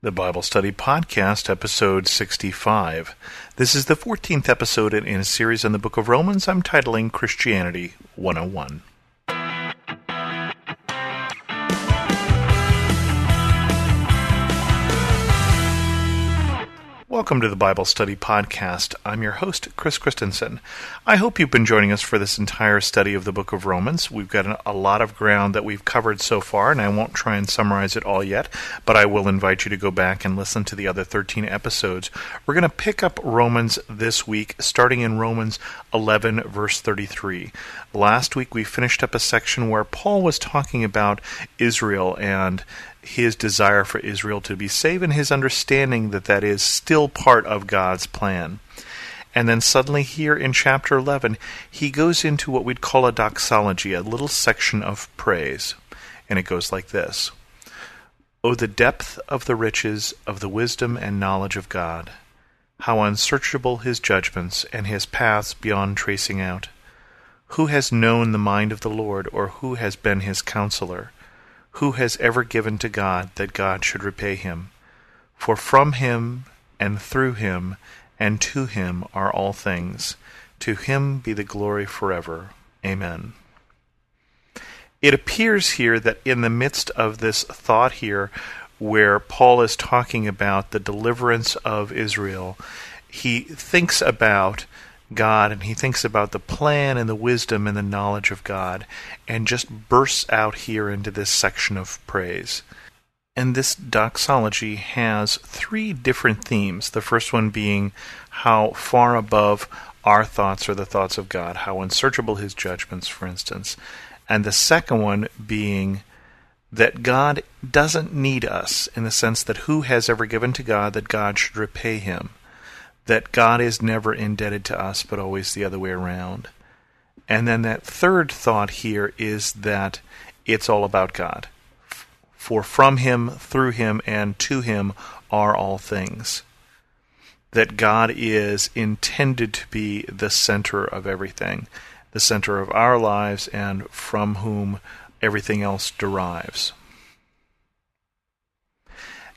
the Bible Study Podcast, episode 65. This is the 14th episode in a series on the book of Romans I'm titling Christianity 101. Welcome to the Bible Study Podcast. I'm your host, Chris Christensen. I hope you've been joining us for this entire study of the book of Romans. We've got a lot of ground that we've covered so far, and I won't try and summarize it all yet, but I will invite you to go back and listen to the other 13 episodes. We're going to pick up Romans this week, starting in Romans 11, verse 33. Last week we finished up a section where Paul was talking about Israel and his desire for Israel to be saved and his understanding that that is still part of God's plan. And then suddenly, here in chapter 11, he goes into what we'd call a doxology, a little section of praise. And it goes like this O the depth of the riches of the wisdom and knowledge of God! How unsearchable his judgments, and his paths beyond tracing out! Who has known the mind of the Lord, or who has been his counselor? Who has ever given to God that God should repay him? For from him, and through him, and to him are all things. To him be the glory forever. Amen. It appears here that in the midst of this thought here, where Paul is talking about the deliverance of Israel, he thinks about God and he thinks about the plan and the wisdom and the knowledge of God and just bursts out here into this section of praise. And this doxology has three different themes. The first one being how far above our thoughts are the thoughts of God, how unsearchable his judgments, for instance. And the second one being that God doesn't need us in the sense that who has ever given to God that God should repay him that God is never indebted to us, but always the other way around. And then that third thought here is that it's all about God. For from Him, through Him, and to Him are all things. That God is intended to be the center of everything, the center of our lives, and from whom everything else derives.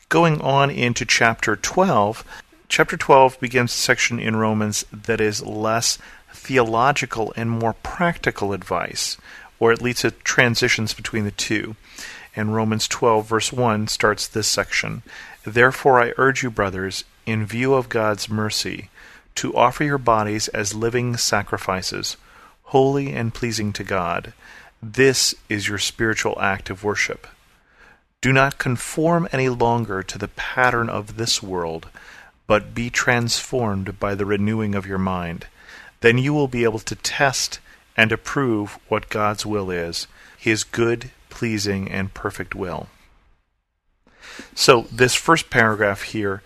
Going on into chapter 12, Chapter 12 begins a section in Romans that is less theological and more practical advice, or at least it transitions between the two. And Romans 12, verse 1, starts this section Therefore I urge you, brothers, in view of God's mercy, to offer your bodies as living sacrifices, holy and pleasing to God. This is your spiritual act of worship. Do not conform any longer to the pattern of this world but be transformed by the renewing of your mind. Then you will be able to test and approve what God's will is, his good, pleasing, and perfect will. So, this first paragraph here,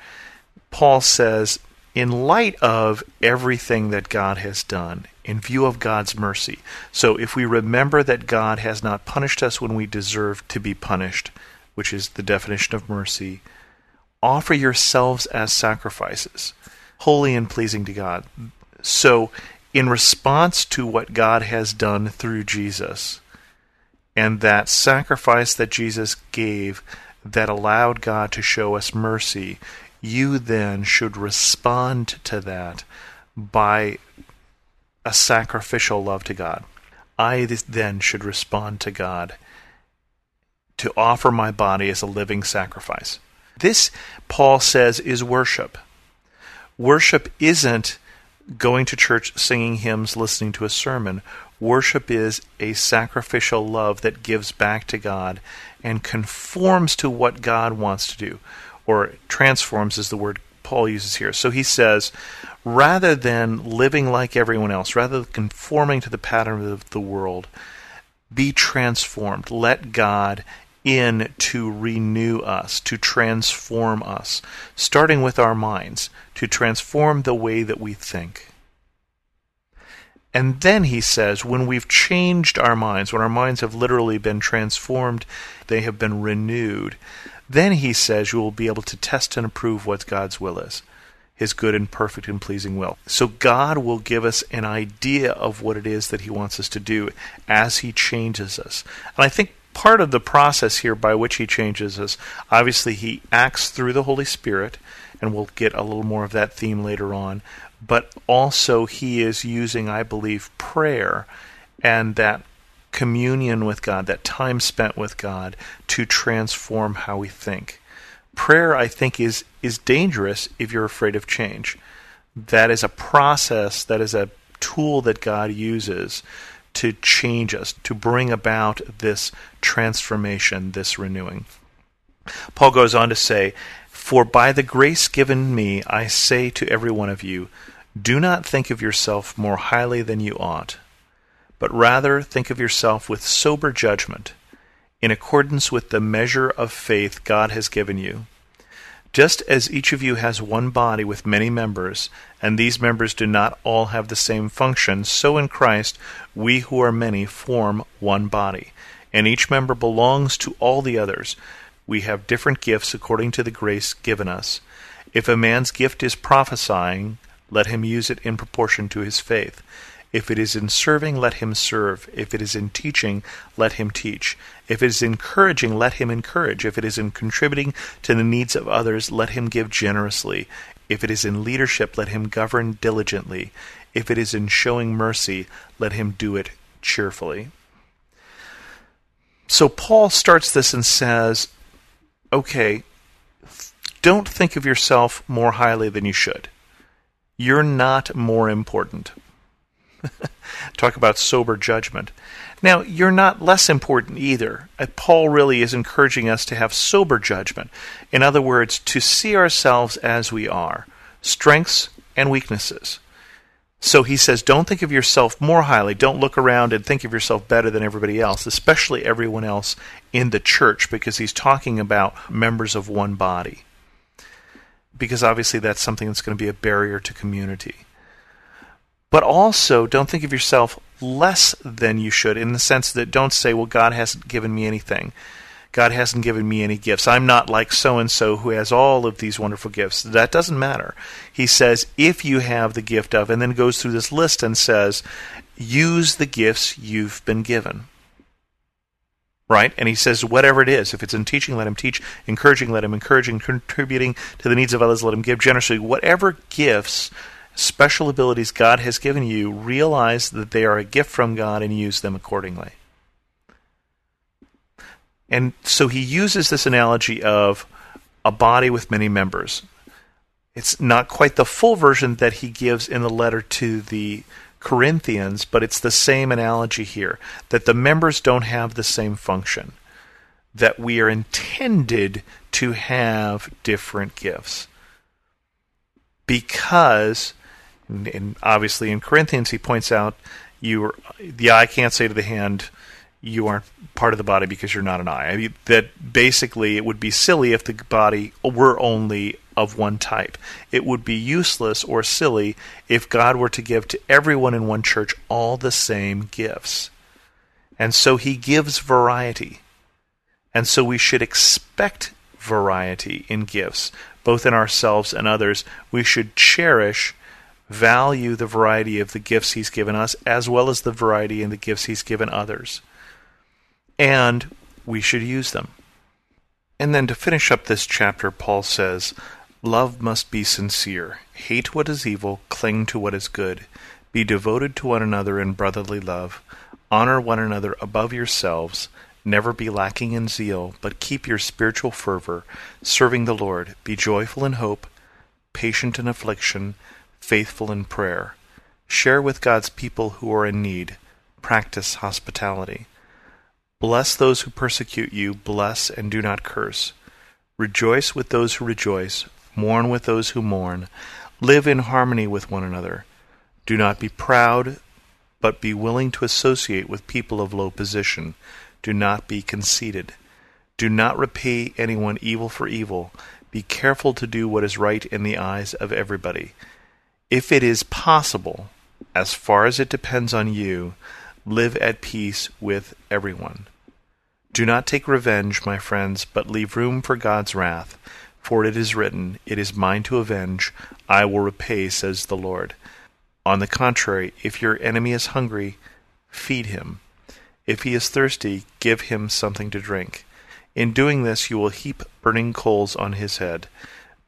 Paul says, in light of everything that God has done, in view of God's mercy. So, if we remember that God has not punished us when we deserve to be punished, which is the definition of mercy, offer yourselves as sacrifices, holy and pleasing to God. So, in response to what God has done through Jesus, and that sacrifice that Jesus gave that allowed God to show us mercy, you then should respond to that by a sacrificial love to God. I then should respond to God to offer my body as a living sacrifice. This, Paul says, is worship. Worship isn't going to church, singing hymns, listening to a sermon. Worship is a sacrificial love that gives back to God and conforms to what God wants to do, or transforms is the word Paul uses here. So he says, rather than living like everyone else, rather than conforming to the pattern of the world, be transformed. Let God in to renew us, to transform us, starting with our minds, to transform the way that we think. And then he says, when we've changed our minds, when our minds have literally been transformed, they have been renewed, then he says you will be able to test and approve what God's will is his good and perfect and pleasing will. So God will give us an idea of what it is that he wants us to do as he changes us. And I think part of the process here by which he changes is obviously he acts through the Holy Spirit, and we'll get a little more of that theme later on. But also, he is using, I believe, prayer and that communion with God, that time spent with God, to transform how we think. Prayer, I think, is is dangerous if you're afraid of change. That is a process, that is a tool that God uses to change us, to bring about this transformation, this renewing. Paul goes on to say, For by the grace given me, I say to every one of you, do not think of yourself more highly than you ought, but rather think of yourself with sober judgment, in accordance with the measure of faith God has given you. Just as each of you has one body with many members, and these members do not all have the same function, so in Christ we who are many form one body, and each member belongs to all the others. We have different gifts according to the grace given us. If a man's gift is prophesying, let him use it in proportion to his faith. If it is in serving, let him serve. If it is in teaching, let him teach. If it is encouraging, let him encourage. If it is in contributing to the needs of others, let him give generously. If it is in leadership, let him govern diligently. If it is in showing mercy, let him do it cheerfully. So Paul starts this and says, okay, don't think of yourself more highly than you should. You're not more important. Talk about sober judgment. Now, you're not less important either. Uh, Paul really is encouraging us to have sober judgment. In other words, to see ourselves as we are, strengths and weaknesses. So he says, don't think of yourself more highly. Don't look around and think of yourself better than everybody else, especially everyone else in the church, because he's talking about members of one body. Because obviously that's something that's going to be a barrier to community. But also, don't think of yourself less than you should in the sense that don't say, well, God hasn't given me anything. God hasn't given me any gifts. I'm not like so and so who has all of these wonderful gifts. That doesn't matter. He says, if you have the gift of, and then goes through this list and says, use the gifts you've been given. Right? And he says, whatever it is, if it's in teaching, let him teach, encouraging, let him encourage, and contributing to the needs of others, let him give generously. Whatever gifts special abilities God has given you, realize that they are a gift from God and use them accordingly. And so he uses this analogy of a body with many members. It's not quite the full version that he gives in the letter to the Corinthians, but it's the same analogy here that the members don't have the same function, that we are intended to have different gifts. Because and, obviously in Corinthians, he points out you the eye can't say to the hand, you aren't part of the body because you're not an eye. I mean, that basically it would be silly if the body were only of one type. It would be useless or silly if God were to give to everyone in one church all the same gifts. And so he gives variety. And so we should expect variety in gifts, both in ourselves and others. We should cherish value the variety of the gifts He's given us, as well as the variety in the gifts He's given others. And we should use them. And then to finish up this chapter, Paul says, Love must be sincere. Hate what is evil, cling to what is good. Be devoted to one another in brotherly love. Honor one another above yourselves. Never be lacking in zeal, but keep your spiritual fervor, serving the Lord. Be joyful in hope, patient in affliction, faithful in prayer. Share with God's people who are in need. Practice hospitality. Bless those who persecute you, bless and do not curse. Rejoice with those who rejoice, mourn with those who mourn. Live in harmony with one another. Do not be proud, but be willing to associate with people of low position. Do not be conceited. Do not repay anyone evil for evil. Be careful to do what is right in the eyes of everybody. If it is possible, as far as it depends on you, live at peace with everyone. Do not take revenge, my friends, but leave room for God's wrath. For it is written, It is mine to avenge, I will repay, says the Lord. On the contrary, if your enemy is hungry, feed him. If he is thirsty, give him something to drink. In doing this, you will heap burning coals on his head.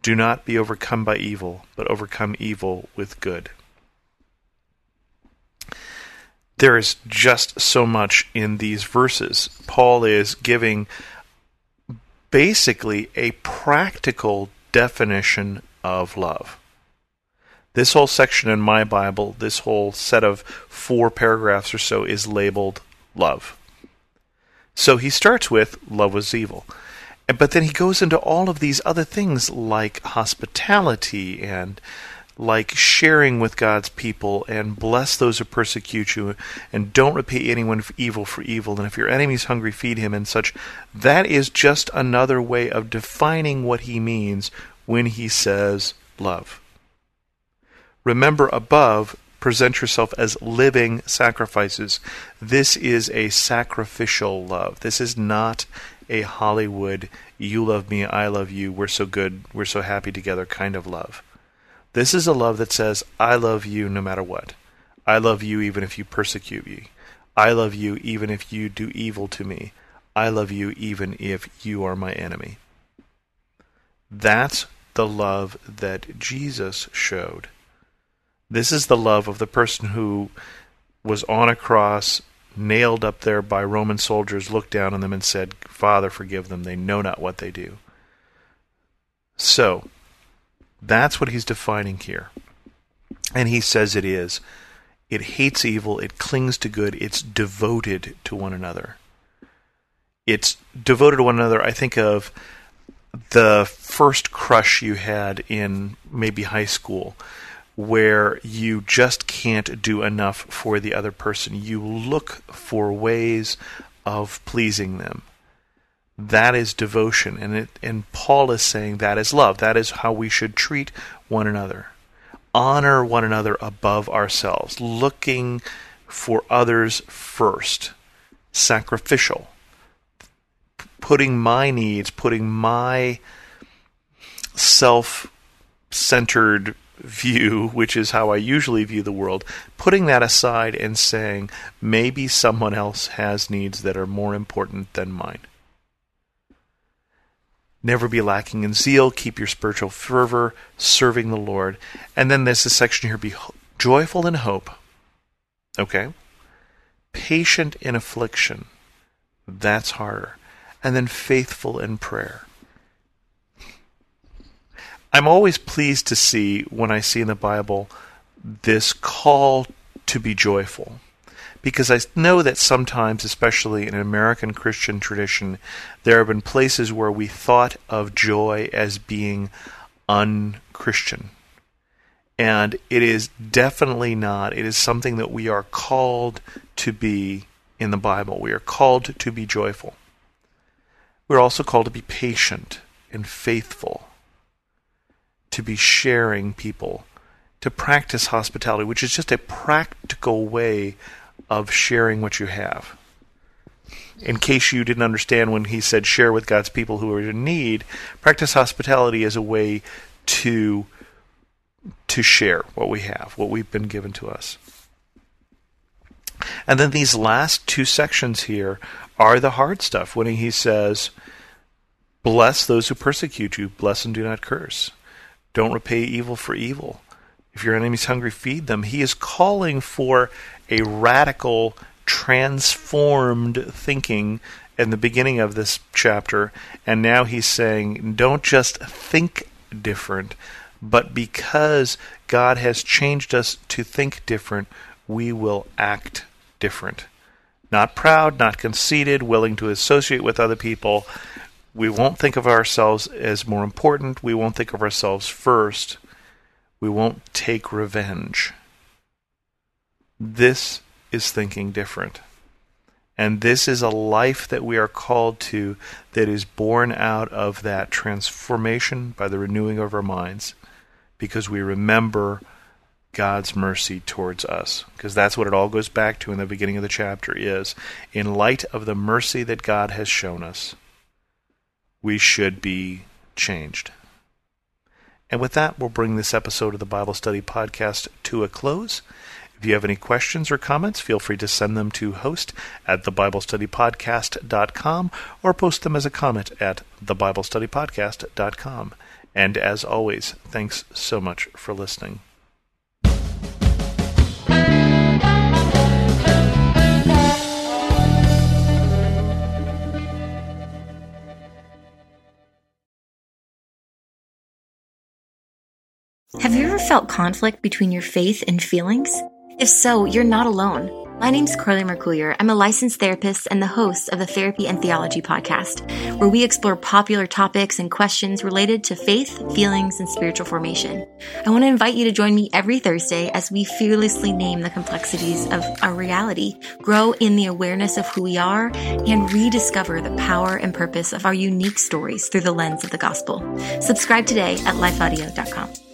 Do not be overcome by evil, but overcome evil with good. There is just so much in these verses. Paul is giving basically a practical definition of love. This whole section in my Bible, this whole set of four paragraphs or so, is labeled love. So he starts with love was evil. But then he goes into all of these other things like hospitality and like sharing with God's people and bless those who persecute you and don't repay anyone evil for evil. And if your enemy is hungry, feed him and such. That is just another way of defining what he means when he says love. Remember above, present yourself as living sacrifices. This is a sacrificial love. This is not a Hollywood, you love me, I love you, we're so good, we're so happy together kind of love. This is a love that says, I love you no matter what. I love you even if you persecute me. I love you even if you do evil to me. I love you even if you are my enemy. That's the love that Jesus showed. This is the love of the person who was on a cross, nailed up there by Roman soldiers, looked down on them and said, Father, forgive them. They know not what they do. So, that's what he's defining here. And he says it is. It hates evil, it clings to good, it's devoted to one another. It's devoted to one another. I think of the first crush you had in maybe high school where you just can't do enough for the other person. You look for ways of pleasing them. That is devotion, and it, and Paul is saying that is love. That is how we should treat one another. Honor one another above ourselves, looking for others first. Sacrificial. Putting my needs, putting my self centered view, which is how I usually view the world, putting that aside and saying maybe someone else has needs that are more important than mine. Never be lacking in zeal, keep your spiritual fervor, serving the Lord. And then there's a section here be joyful in hope. Okay? Patient in affliction. That's harder. And then faithful in prayer. I'm always pleased to see when I see in the Bible this call to be joyful. Because I know that sometimes, especially in an American Christian tradition, there have been places where we thought of joy as being unchristian. And it is definitely not. It is something that we are called to be in the Bible. We are called to be joyful. We're also called to be patient and faithful to be sharing people, to practice hospitality, which is just a practical way of sharing what you have. In case you didn't understand when he said share with God's people who are in need, practice hospitality is a way to to share what we have, what we've been given to us. And then these last two sections here are the hard stuff when he says, Bless those who persecute you, bless and do not curse. Don't repay evil for evil. If your enemy's hungry, feed them. He is calling for a radical, transformed thinking in the beginning of this chapter. And now he's saying, don't just think different, but because God has changed us to think different, we will act different. Not proud, not conceited, willing to associate with other people, we won't think of ourselves as more important. We won't think of ourselves first. We won't take revenge. This is thinking different. And this is a life that we are called to that is born out of that transformation by the renewing of our minds because we remember God's mercy towards us. Because that's what it all goes back to in the beginning of the chapter is in light of the mercy that God has shown us we should be changed. And with that, we'll bring this episode of the Bible Study Podcast to a close. If you have any questions or comments, feel free to send them to host at thebiblestudypodcast.com or post them as a comment at thebiblestudypodcast.com. And as always, thanks so much for listening. Have you ever felt conflict between your faith and feelings? If so, you're not alone. My name's Carly Mercoulier. I'm a licensed therapist and the host of the Therapy and Theology podcast, where we explore popular topics and questions related to faith, feelings, and spiritual formation. I want to invite you to join me every Thursday as we fearlessly name the complexities of our reality, grow in the awareness of who we are, and rediscover the power and purpose of our unique stories through the lens of the gospel. Subscribe today at lifeaudio.com.